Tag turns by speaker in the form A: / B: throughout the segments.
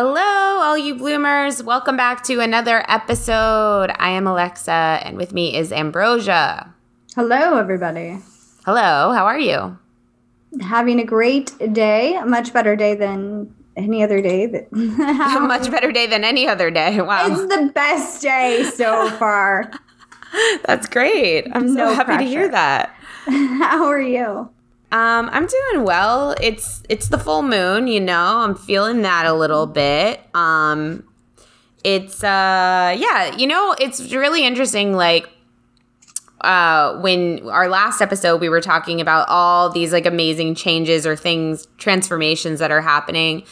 A: Hello, all you bloomers. Welcome back to another episode. I am Alexa, and with me is Ambrosia.
B: Hello, everybody.
A: Hello, how are you?
B: Having a great day, a much better day than any other day. That
A: a much better day than any other day. Wow.
B: It's the best day so far.
A: That's great. I'm so happy pressure. to hear that.
B: How are you?
A: Um, I'm doing well. It's it's the full moon, you know. I'm feeling that a little bit. Um, it's uh, yeah, you know, it's really interesting. Like, uh, when our last episode, we were talking about all these like amazing changes or things, transformations that are happening.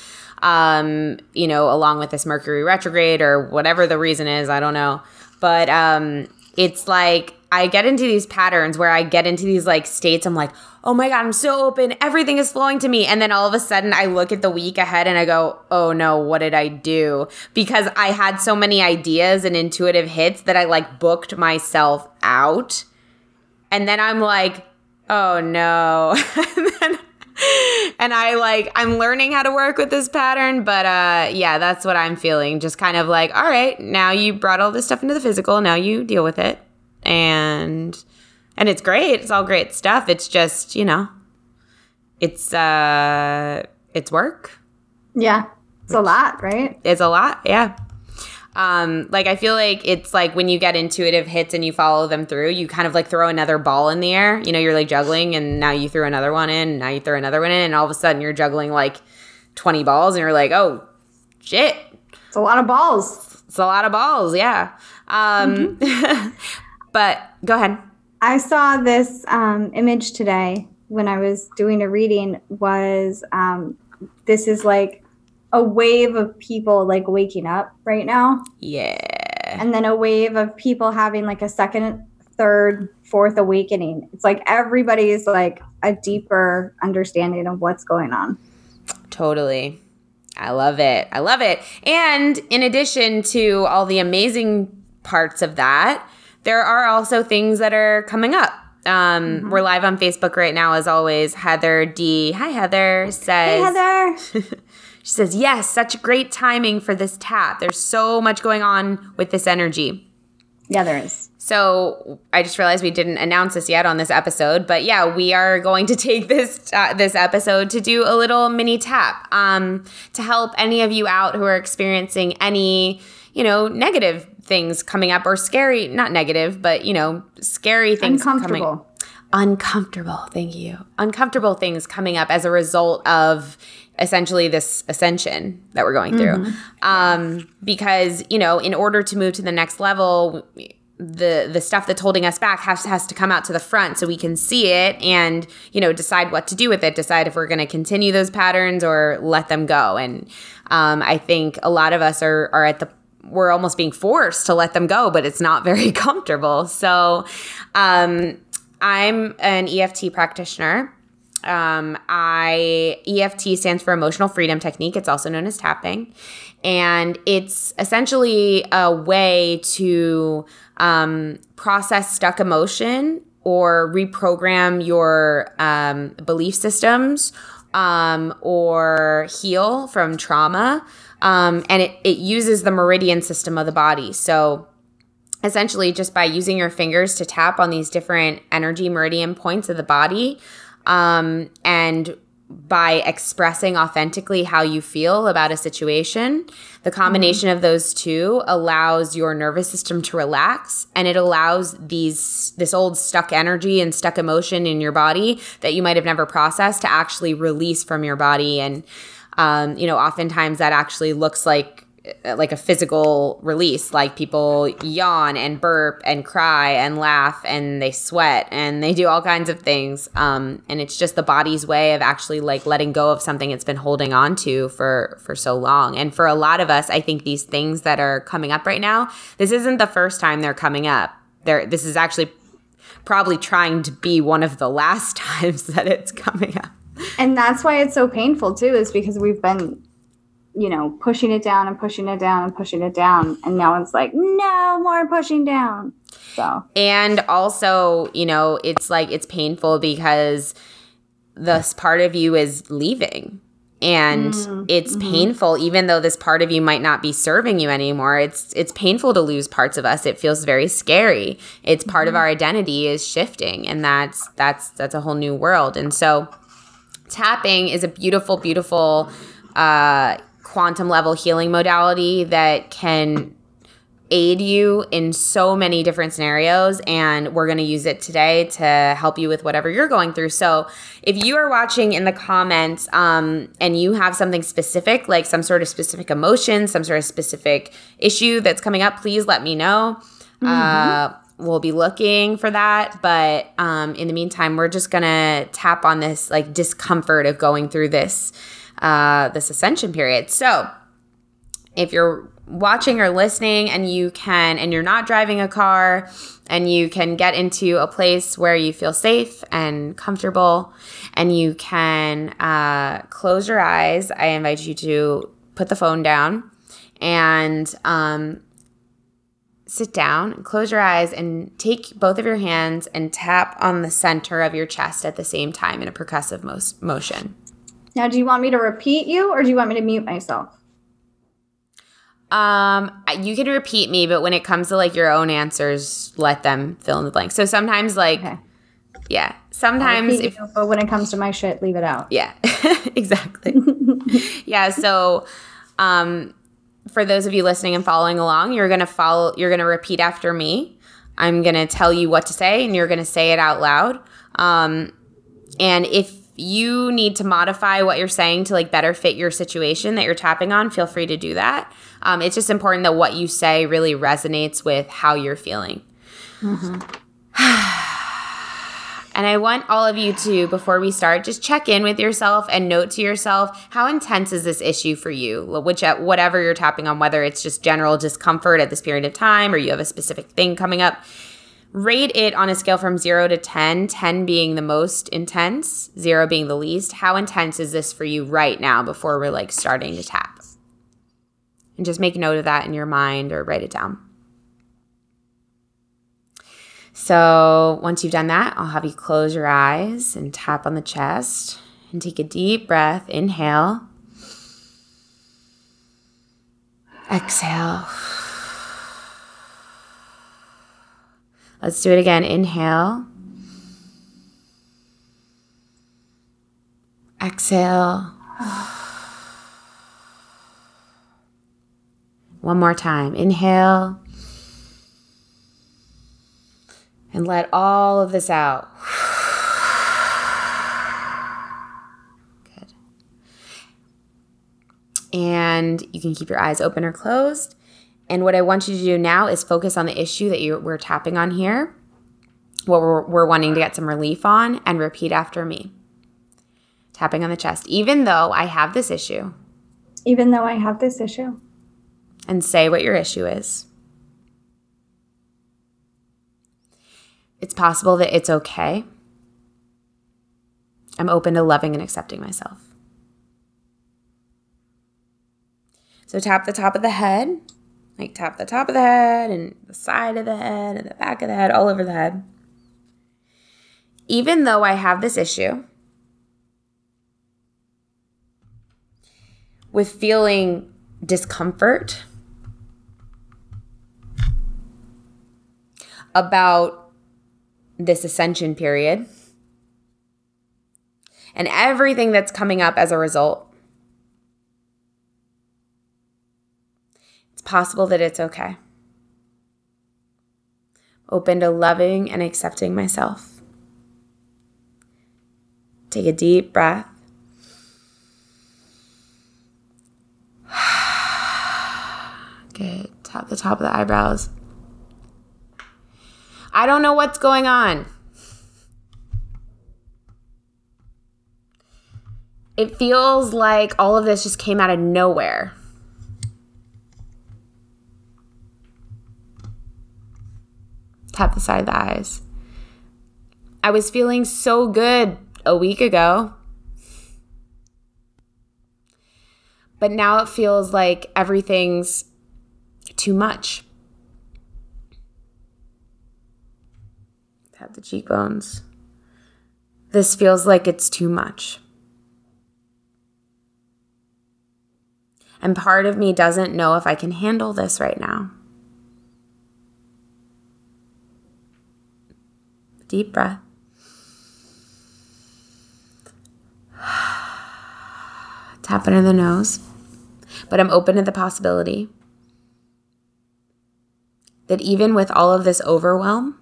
A: Um, you know, along with this Mercury retrograde or whatever the reason is, I don't know. But um, it's like I get into these patterns where I get into these like states. I'm like, oh my God, I'm so open. Everything is flowing to me. And then all of a sudden I look at the week ahead and I go, oh no, what did I do? Because I had so many ideas and intuitive hits that I like booked myself out. And then I'm like, oh no. and, then, and I like, I'm learning how to work with this pattern. But uh, yeah, that's what I'm feeling. Just kind of like, all right, now you brought all this stuff into the physical. Now you deal with it and and it's great. It's all great stuff. It's just, you know, it's uh it's work.
B: Yeah. It's a lot, right?
A: It's a lot. Yeah. Um, like I feel like it's like when you get intuitive hits and you follow them through, you kind of like throw another ball in the air. You know, you're like juggling and now you throw another one in, now you throw another one in, and all of a sudden you're juggling like 20 balls and you're like, oh shit.
B: It's a lot of balls.
A: It's a lot of balls, yeah. Um mm-hmm. But go ahead.
B: I saw this um, image today when I was doing a reading. Was um, this is like a wave of people like waking up right now?
A: Yeah.
B: And then a wave of people having like a second, third, fourth awakening. It's like everybody's like a deeper understanding of what's going on.
A: Totally. I love it. I love it. And in addition to all the amazing parts of that, there are also things that are coming up. Um, mm-hmm. We're live on Facebook right now, as always. Heather D. Hi, Heather. Says,
B: Hey, Heather.
A: she says, Yes, such great timing for this tap. There's so much going on with this energy.
B: Yeah, there is.
A: So I just realized we didn't announce this yet on this episode, but yeah, we are going to take this uh, this episode to do a little mini tap um, to help any of you out who are experiencing any you know negative things coming up or scary, not negative, but you know, scary things
B: uncomfortable.
A: Uncomfortable. Thank you. Uncomfortable things coming up as a result of essentially this ascension that we're going through. Mm-hmm. Um, because, you know, in order to move to the next level, the the stuff that's holding us back has has to come out to the front so we can see it and you know decide what to do with it decide if we're going to continue those patterns or let them go and um, i think a lot of us are are at the we're almost being forced to let them go, but it's not very comfortable. So, um, I'm an EFT practitioner. Um, I EFT stands for emotional freedom technique. It's also known as tapping, and it's essentially a way to um, process stuck emotion or reprogram your um, belief systems um, or heal from trauma. Um, and it, it uses the meridian system of the body. So essentially, just by using your fingers to tap on these different energy meridian points of the body um, and by expressing authentically how you feel about a situation. The combination mm-hmm. of those two allows your nervous system to relax and it allows these this old stuck energy and stuck emotion in your body that you might have never processed to actually release from your body and um, you know oftentimes that actually looks like like a physical release like people yawn and burp and cry and laugh and they sweat and they do all kinds of things. Um, and it's just the body's way of actually like letting go of something it's been holding on to for for so long. And for a lot of us i think these things that are coming up right now this isn't the first time they're coming up. There this is actually probably trying to be one of the last times that it's coming up.
B: And that's why it's so painful too is because we've been you know, pushing it down and pushing it down and pushing it down. And now it's like, no more pushing down. So,
A: and also, you know, it's like it's painful because this part of you is leaving. And mm-hmm. it's mm-hmm. painful, even though this part of you might not be serving you anymore. It's it's painful to lose parts of us. It feels very scary. It's part mm-hmm. of our identity is shifting, and that's that's that's a whole new world. And so, tapping is a beautiful, beautiful uh, quantum level healing modality that can aid you in so many different scenarios and we're going to use it today to help you with whatever you're going through so if you are watching in the comments um, and you have something specific like some sort of specific emotion some sort of specific issue that's coming up please let me know mm-hmm. uh, we'll be looking for that but um, in the meantime we're just going to tap on this like discomfort of going through this uh, this ascension period. So if you're watching or listening and you can and you're not driving a car and you can get into a place where you feel safe and comfortable and you can uh, close your eyes i invite you to put the phone down and um, sit down close your eyes and take both of your hands and tap on the center of your chest at the same time in a percussive mo- motion
B: now, do you want me to repeat you or do you want me to mute myself?
A: Um, you can repeat me, but when it comes to like your own answers, let them fill in the blank. So sometimes, like, okay. yeah, sometimes,
B: if, you, but when it comes to my shit, leave it out.
A: Yeah, exactly. yeah. So, um, for those of you listening and following along, you're gonna follow. You're gonna repeat after me. I'm gonna tell you what to say, and you're gonna say it out loud. Um, and if you need to modify what you're saying to like better fit your situation that you're tapping on, feel free to do that. Um, it's just important that what you say really resonates with how you're feeling. Mm-hmm. and I want all of you to, before we start, just check in with yourself and note to yourself how intense is this issue for you, which uh, whatever you're tapping on, whether it's just general discomfort at this period of time or you have a specific thing coming up rate it on a scale from 0 to 10, 10 being the most intense, 0 being the least. How intense is this for you right now before we're like starting to tap? And just make note of that in your mind or write it down. So, once you've done that, I'll have you close your eyes and tap on the chest and take a deep breath. Inhale. Exhale. Let's do it again. Inhale. Exhale. One more time. Inhale. And let all of this out. Good. And you can keep your eyes open or closed. And what I want you to do now is focus on the issue that you, we're tapping on here, what we're, we're wanting to get some relief on, and repeat after me. Tapping on the chest. Even though I have this issue.
B: Even though I have this issue.
A: And say what your issue is. It's possible that it's okay. I'm open to loving and accepting myself. So tap the top of the head like tap the top of the head and the side of the head and the back of the head, all over the head. Even though I have this issue with feeling discomfort about this ascension period, and everything that's coming up as a result. Possible that it's okay. Open to loving and accepting myself. Take a deep breath. Good. Tap the top of the eyebrows. I don't know what's going on. It feels like all of this just came out of nowhere. Tap the side of the eyes. I was feeling so good a week ago. But now it feels like everything's too much. Tap the cheekbones. This feels like it's too much. And part of me doesn't know if I can handle this right now. Deep breath. Tap under the nose. But I'm open to the possibility that even with all of this overwhelm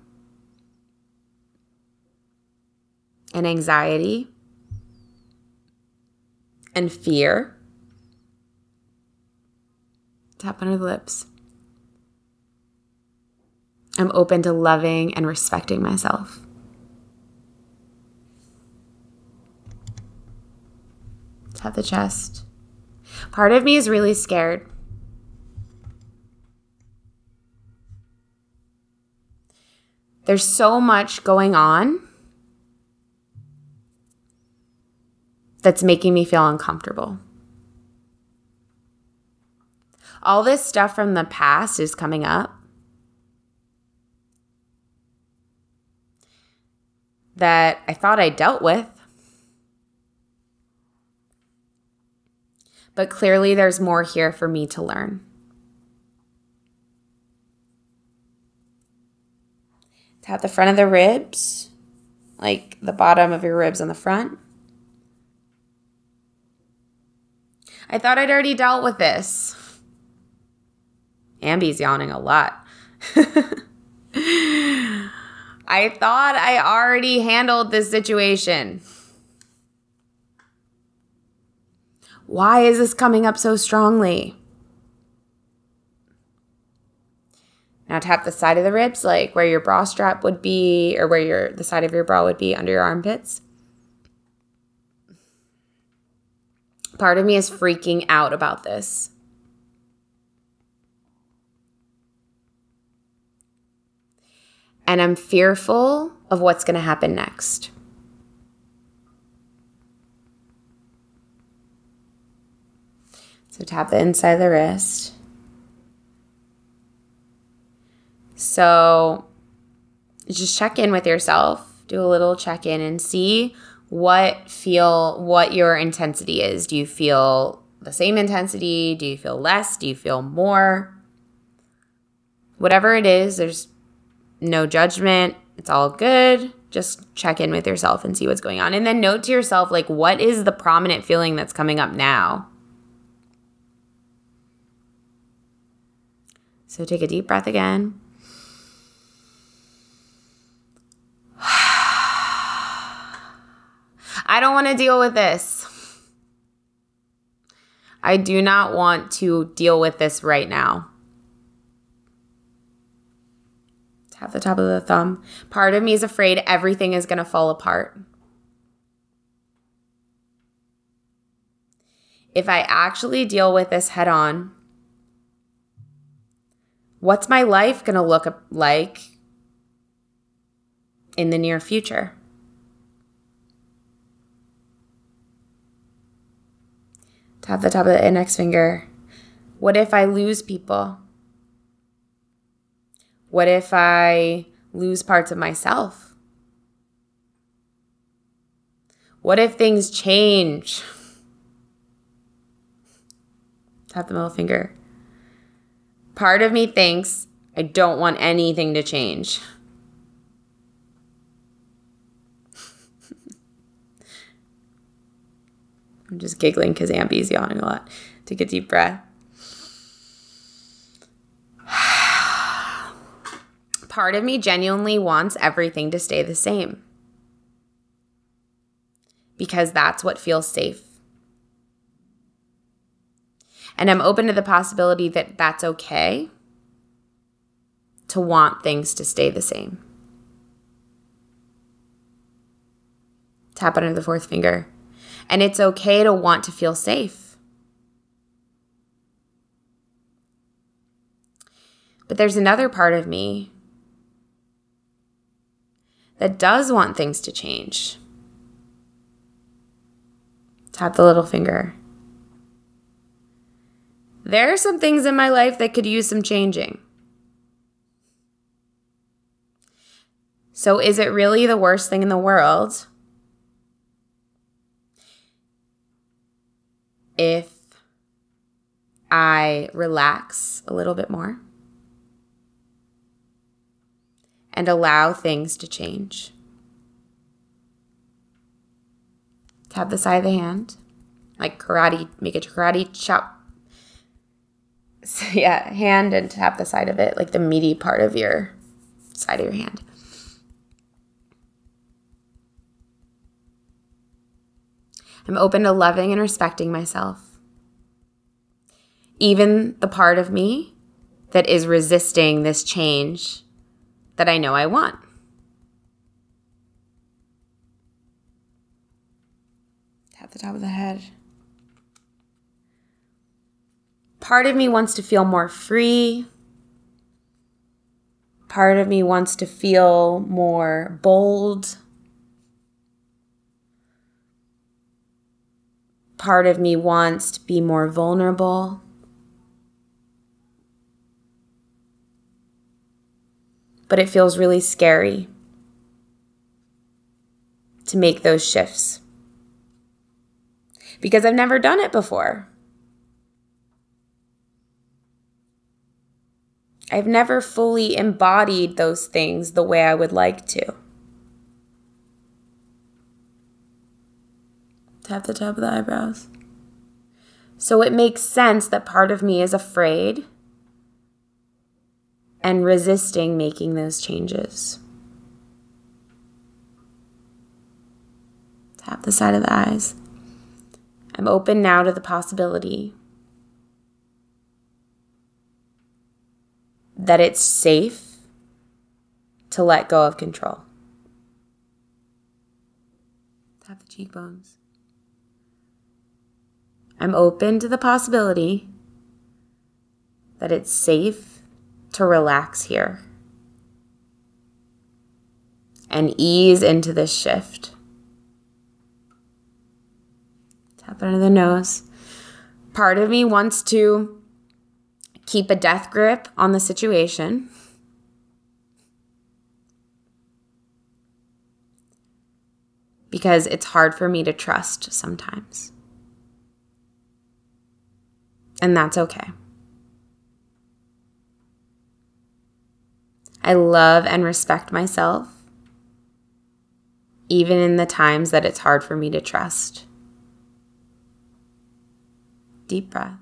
A: and anxiety and fear, tap under the lips. I'm open to loving and respecting myself. Tap the chest. Part of me is really scared. There's so much going on that's making me feel uncomfortable. All this stuff from the past is coming up. That I thought I dealt with. But clearly, there's more here for me to learn. Tap the front of the ribs, like the bottom of your ribs on the front. I thought I'd already dealt with this. Ambi's yawning a lot. I thought I already handled this situation. Why is this coming up so strongly? Now tap the side of the ribs, like where your bra strap would be, or where your the side of your bra would be under your armpits. Part of me is freaking out about this. And I'm fearful of what's going to happen next. So tap the inside of the wrist. So just check in with yourself, do a little check in and see what feel what your intensity is. Do you feel the same intensity? Do you feel less? Do you feel more? Whatever it is, there's no judgment. It's all good. Just check in with yourself and see what's going on. And then note to yourself, like, what is the prominent feeling that's coming up now? So take a deep breath again. I don't want to deal with this. I do not want to deal with this right now. Tap the top of the thumb. Part of me is afraid everything is going to fall apart. If I actually deal with this head on, what's my life going to look like in the near future? Tap the top of the index finger. What if I lose people? What if I lose parts of myself? What if things change? Tap the middle finger. Part of me thinks I don't want anything to change. I'm just giggling because Ambi's yawning a lot. Take a deep breath. Part of me genuinely wants everything to stay the same because that's what feels safe. And I'm open to the possibility that that's okay to want things to stay the same. Tap under the fourth finger. And it's okay to want to feel safe. But there's another part of me that does want things to change. Tap the little finger. There are some things in my life that could use some changing. So, is it really the worst thing in the world if I relax a little bit more and allow things to change? Tap the side of the hand, like karate, make a karate chop. So yeah, hand and tap the side of it, like the meaty part of your side of your hand. I'm open to loving and respecting myself. Even the part of me that is resisting this change that I know I want. Tap the top of the head. Part of me wants to feel more free. Part of me wants to feel more bold. part of me wants to be more vulnerable. But it feels really scary to make those shifts because I've never done it before. I've never fully embodied those things the way I would like to. Tap the top of the eyebrows. So it makes sense that part of me is afraid and resisting making those changes. Tap the side of the eyes. I'm open now to the possibility that it's safe to let go of control. Tap the cheekbones. I'm open to the possibility that it's safe to relax here and ease into this shift. Tap under the nose. Part of me wants to keep a death grip on the situation. Because it's hard for me to trust sometimes. And that's okay. I love and respect myself, even in the times that it's hard for me to trust. Deep breath.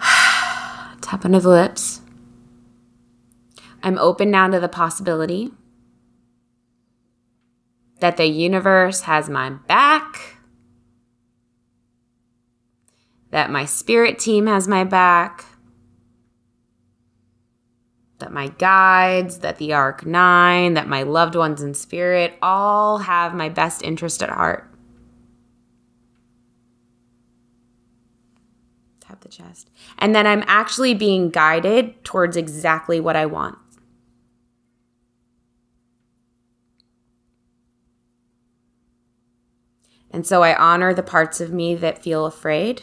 A: Tap under the lips. I'm open now to the possibility that the universe has my back that my spirit team has my back, that my guides, that the Arc Nine, that my loved ones in spirit all have my best interest at heart. Tap the chest. And then I'm actually being guided towards exactly what I want. And so I honor the parts of me that feel afraid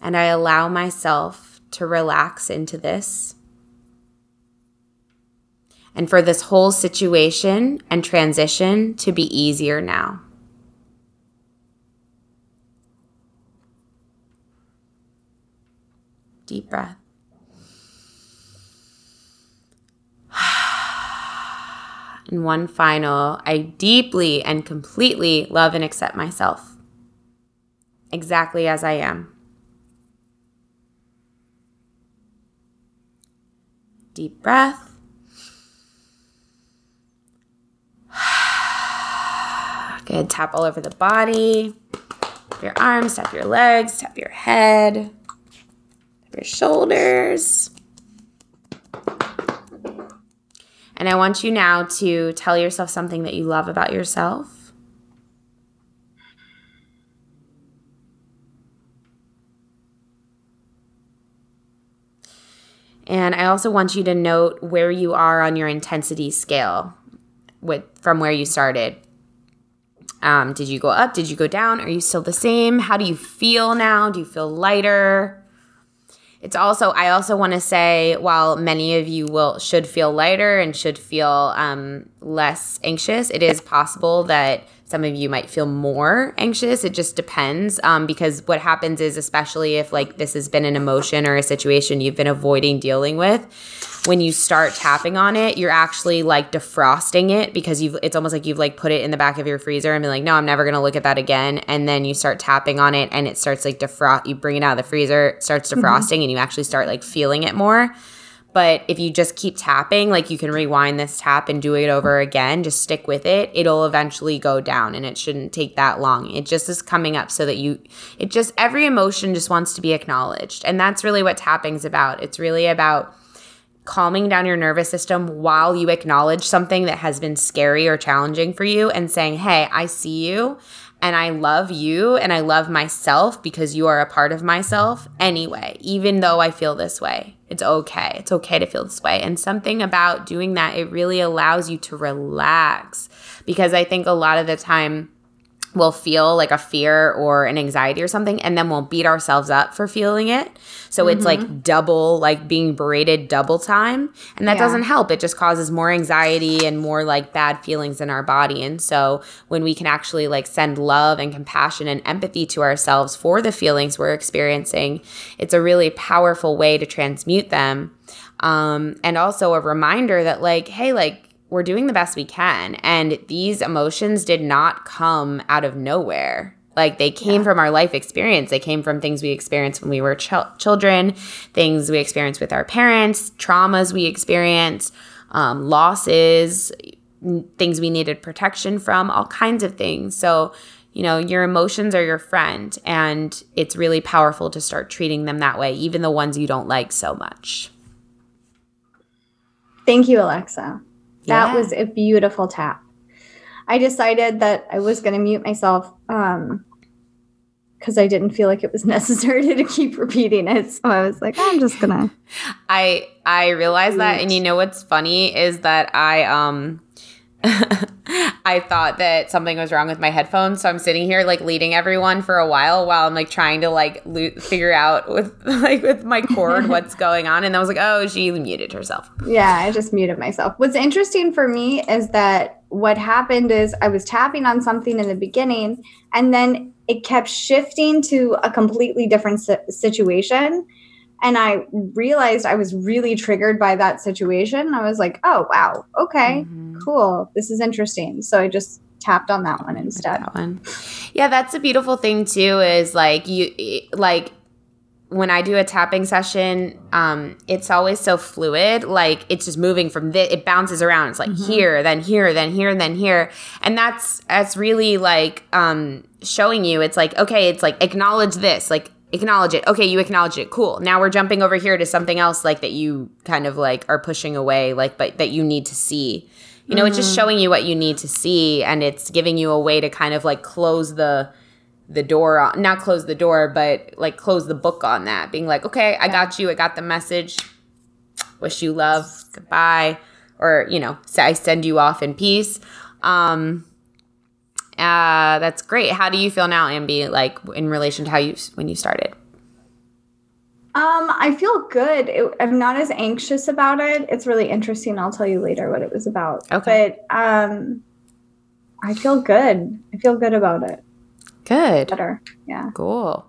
A: and I allow myself to relax into this. And for this whole situation and transition to be easier now. Deep breath. And one final, I deeply and completely love and accept myself exactly as I am. Deep breath. Good. Tap all over the body. Tap your arms, tap your legs, tap your head, tap your shoulders. And I want you now to tell yourself something that you love about yourself. And I also want you to note where you are on your intensity scale with from where you started. Um, did you go up? Did you go down? Are you still the same? How do you feel now? Do you feel lighter? It's also I also want to say while many of you will should feel lighter and should feel um, less anxious, it is possible that some of you might feel more anxious. It just depends um, because what happens is especially if like this has been an emotion or a situation you've been avoiding dealing with, when you start tapping on it, you're actually like defrosting it because you've it's almost like you've like put it in the back of your freezer and be like, no, I'm never gonna look at that again. And then you start tapping on it and it starts like defrost you bring it out of the freezer, it starts mm-hmm. defrosting mm-hmm. and you actually start like feeling it more. But if you just keep tapping, like you can rewind this tap and do it over again, just stick with it. It'll eventually go down and it shouldn't take that long. It just is coming up so that you, it just, every emotion just wants to be acknowledged. And that's really what tapping's about. It's really about calming down your nervous system while you acknowledge something that has been scary or challenging for you and saying, Hey, I see you and I love you and I love myself because you are a part of myself anyway, even though I feel this way. It's okay. It's okay to feel this way. And something about doing that, it really allows you to relax because I think a lot of the time, we'll feel like a fear or an anxiety or something and then we'll beat ourselves up for feeling it so mm-hmm. it's like mm-hmm. double like being berated double time and that yeah. doesn't help it just causes more anxiety and more like bad feelings in our body and so when we can actually like send love and compassion and empathy to ourselves for the feelings we're experiencing it's a really powerful way to transmute them um, and also a reminder that like hey like we're doing the best we can. And these emotions did not come out of nowhere. Like they came yeah. from our life experience. They came from things we experienced when we were ch- children, things we experienced with our parents, traumas we experienced, um, losses, things we needed protection from, all kinds of things. So, you know, your emotions are your friend, and it's really powerful to start treating them that way, even the ones you don't like so much.
B: Thank you, Alexa. That was a beautiful tap. I decided that I was going to mute myself um, because I didn't feel like it was necessary to keep repeating it. So I was like, I'm just gonna.
A: I I realized that, and you know what's funny is that I um I thought that something was wrong with my headphones, so I'm sitting here like leading everyone for a while while I'm like trying to like lo- figure out with like with my cord what's going on, and I was like, oh, she muted herself.
B: Yeah, I just muted myself. What's interesting for me is that what happened is I was tapping on something in the beginning, and then it kept shifting to a completely different situation and I realized I was really triggered by that situation. I was like, "Oh wow, okay, mm-hmm. cool, this is interesting." So I just tapped on that one instead. That one,
A: yeah, that's a beautiful thing too. Is like you like when I do a tapping session, um, it's always so fluid. Like it's just moving from this, it bounces around. It's like mm-hmm. here, then here, then here, then here, and that's that's really like um, showing you. It's like okay, it's like acknowledge this, like acknowledge it. Okay, you acknowledge it. Cool. Now we're jumping over here to something else like that you kind of like are pushing away like but that you need to see. You know, mm-hmm. it's just mm-hmm. showing you what you need to see and it's giving you a way to kind of like close the the door on not close the door, but like close the book on that. Being like, "Okay, I got you. I got the message. Wish you love. Goodbye." Or, you know, I send you off in peace. Um uh, that's great. How do you feel now, Ambi, like in relation to how you when you started?
B: Um, I feel good. It, I'm not as anxious about it. It's really interesting. I'll tell you later what it was about. Okay. But um, I feel good. I feel good about it.
A: Good.
B: Better. Yeah.
A: Cool.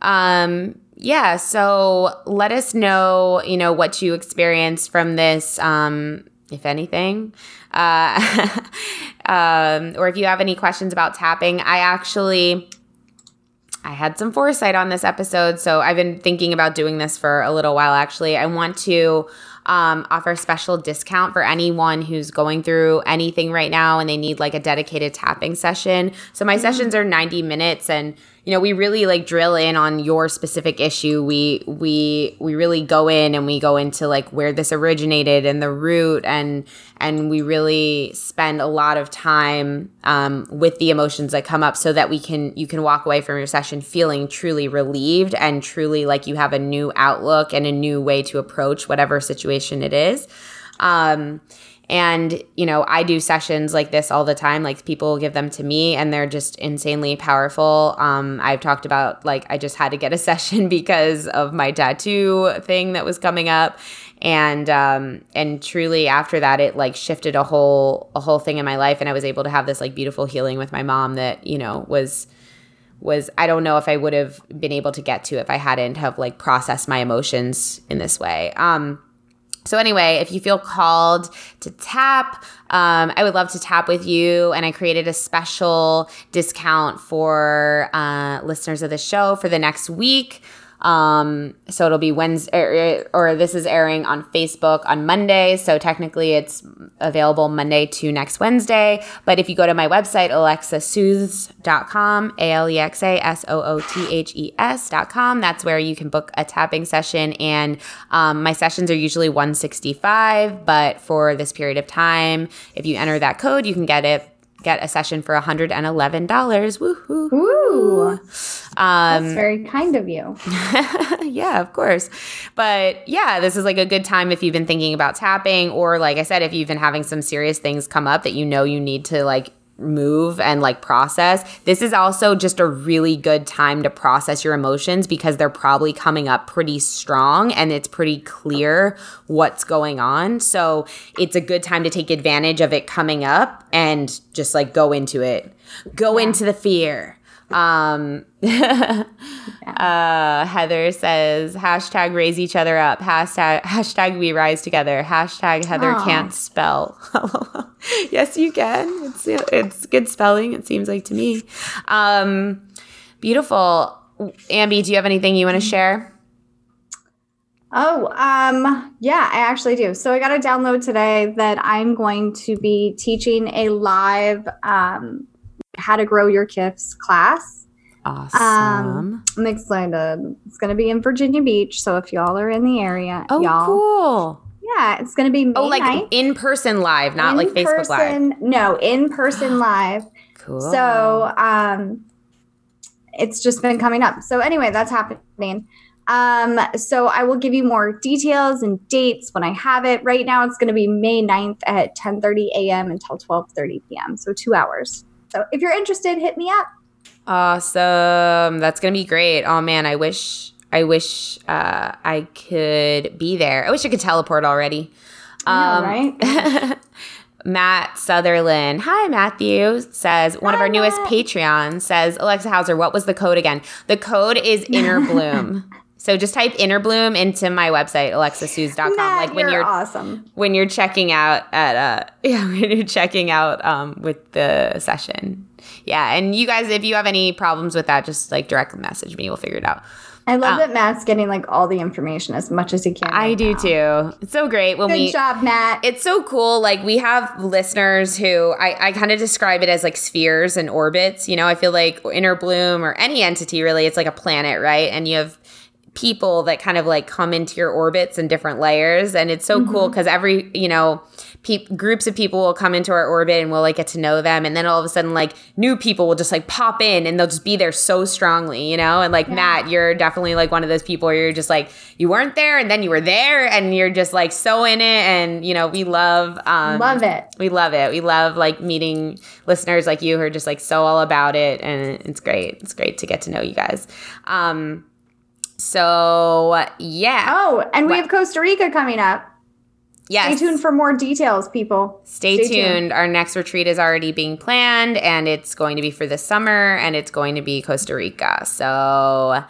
A: Um, yeah. So let us know, you know, what you experienced from this um, if anything. Uh, um, or if you have any questions about tapping, I actually. I had some foresight on this episode, so I've been thinking about doing this for a little while actually. I want to um, offer a special discount for anyone who's going through anything right now and they need like a dedicated tapping session. So my mm-hmm. sessions are 90 minutes and you know we really like drill in on your specific issue. We we we really go in and we go into like where this originated and the root and and we really spend a lot of time um, with the emotions that come up so that we can you can walk away from your session feeling truly relieved and truly like you have a new outlook and a new way to approach whatever situation it is. Um, and, you know, I do sessions like this all the time. Like people give them to me and they're just insanely powerful. Um, I've talked about like I just had to get a session because of my tattoo thing that was coming up. And um, and truly after that it like shifted a whole a whole thing in my life and I was able to have this like beautiful healing with my mom that, you know, was was I don't know if I would have been able to get to if I hadn't have like processed my emotions in this way. Um so, anyway, if you feel called to tap, um, I would love to tap with you. And I created a special discount for uh, listeners of the show for the next week. Um, so it'll be Wednesday, or, this is airing on Facebook on Monday. So technically it's available Monday to next Wednesday. But if you go to my website, alexasoothes.com, A L E X A S O O T H E S.com, that's where you can book a tapping session. And um, my sessions are usually 165, but for this period of time, if you enter that code, you can get it get a session for $111. Woohoo.
B: Ooh. Um, That's very kind of you.
A: yeah, of course. But yeah, this is like a good time if you've been thinking about tapping, or like I said, if you've been having some serious things come up that you know you need to like move and like process. This is also just a really good time to process your emotions because they're probably coming up pretty strong and it's pretty clear what's going on. So it's a good time to take advantage of it coming up and just like go into it. Go yeah. into the fear. Um, uh, Heather says hashtag raise each other up. Hashtag hashtag we rise together. Hashtag Heather Aww. can't spell. yes, you can. It's it's good spelling. It seems like to me. Um, beautiful. Ambi, do you have anything you want to share?
B: Oh, um, yeah, I actually do. So I got a download today that I'm going to be teaching a live um, how to grow your gifts class.
A: Awesome. Um,
B: I'm excited. It's going to be in Virginia Beach. So if y'all are in the area,
A: oh,
B: y'all.
A: cool.
B: Yeah, it's going to be May
A: oh, like in person live, not in like Facebook person, live.
B: No, in person live.
A: Cool.
B: So, um, it's just been coming up. So anyway, that's happening. Um, so I will give you more details and dates when I have it. Right now, it's going to be May 9th at 10:30 a.m. until 12:30 p.m. So two hours. So if you're interested, hit me up.
A: Awesome. That's going to be great. Oh man, I wish I wish uh, I could be there. I wish I could teleport already.
B: Um, know, right?
A: Matt Sutherland. Hi, Matthew says one Hi, of our newest Matt. Patreons says Alexa Hauser. What was the code again? The code is Inner Bloom. So just type Inner Bloom into my website, alexasoothes.com.
B: Matt, like when you're, you're, awesome.
A: When you're checking out at uh yeah, when you're checking out um with the session. Yeah. And you guys, if you have any problems with that, just like directly message me. We'll figure it out.
B: I love um, that Matt's getting like all the information as much as he can.
A: Right I do
B: now.
A: too. It's so great when
B: Good
A: we.
B: Job, Matt.
A: It's so cool. Like we have listeners who I, I kind of describe it as like spheres and orbits. You know, I feel like Inner Bloom or any entity really, it's like a planet, right? And you have people that kind of like come into your orbits in different layers and it's so mm-hmm. cool because every you know pe- groups of people will come into our orbit and we'll like get to know them and then all of a sudden like new people will just like pop in and they'll just be there so strongly you know? And like yeah. matt you're definitely like one of those people where you're just like you weren't there and then you were there and you're just like so in it and you know we love um
B: love it.
A: we love it. We love like meeting listeners like you who are just like so all about it and it's great. It's great to get to know you guys. Um so yeah.
B: Oh, and we have Costa Rica coming up.
A: Yes.
B: Stay tuned for more details, people.
A: Stay, Stay tuned. tuned. Our next retreat is already being planned, and it's going to be for the summer, and it's going to be Costa Rica. So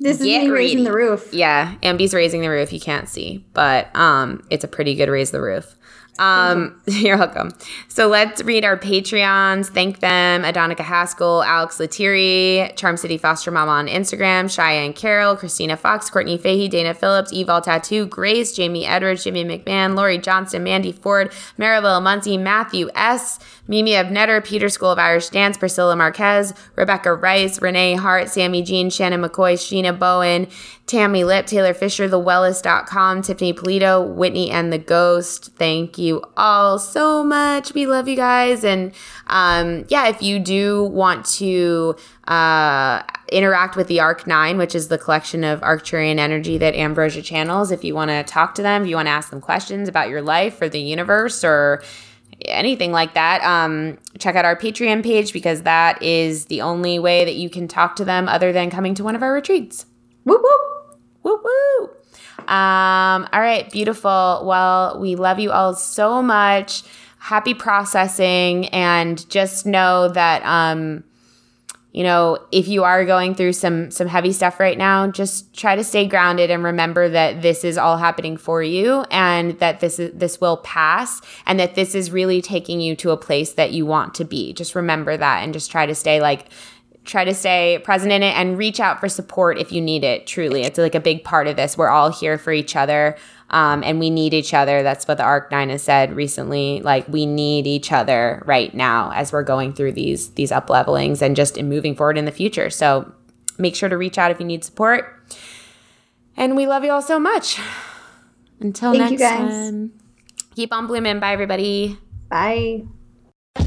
B: this is me raising the roof.
A: Yeah, Ambi's raising the roof. You can't see, but um, it's a pretty good raise the roof. Um, you're welcome. So let's read our Patreons. Thank them. Adonica Haskell, Alex Letiri, Charm City Foster Mama on Instagram, Cheyenne Carroll, Christina Fox, Courtney Fahey, Dana Phillips, Evil Tattoo, Grace, Jamie Edwards, Jimmy McMahon, Lori Johnston, Mandy Ford, Maribel Muncie, Matthew S., Mimi Ebnetter, Peter School of Irish Dance, Priscilla Marquez, Rebecca Rice, Renee Hart, Sammy Jean, Shannon McCoy, Sheena Bowen, Tammy Lip, Taylor Fisher, TheWellis.com, Tiffany Polito, Whitney and the Ghost. Thank you all so much. We love you guys. And um, yeah, if you do want to uh, interact with the Arc 9, which is the collection of Arcturian energy that Ambrosia channels, if you want to talk to them, if you want to ask them questions about your life or the universe or anything like that, um, check out our Patreon page because that is the only way that you can talk to them other than coming to one of our retreats.
B: Whoop whoop.
A: Woo woo. Um, all right, beautiful. Well, we love you all so much. Happy processing, and just know that um, you know, if you are going through some some heavy stuff right now, just try to stay grounded and remember that this is all happening for you and that this is this will pass and that this is really taking you to a place that you want to be. Just remember that and just try to stay like try to stay present in it and reach out for support if you need it. Truly, it's like a big part of this. We're all here for each other. Um, and we need each other. That's what the Arc Nine has said recently. Like we need each other right now as we're going through these these up levelings and just in moving forward in the future. So make sure to reach out if you need support. And we love you all so much. Until
B: Thank
A: next time, keep on blooming. Bye, everybody.
B: Bye.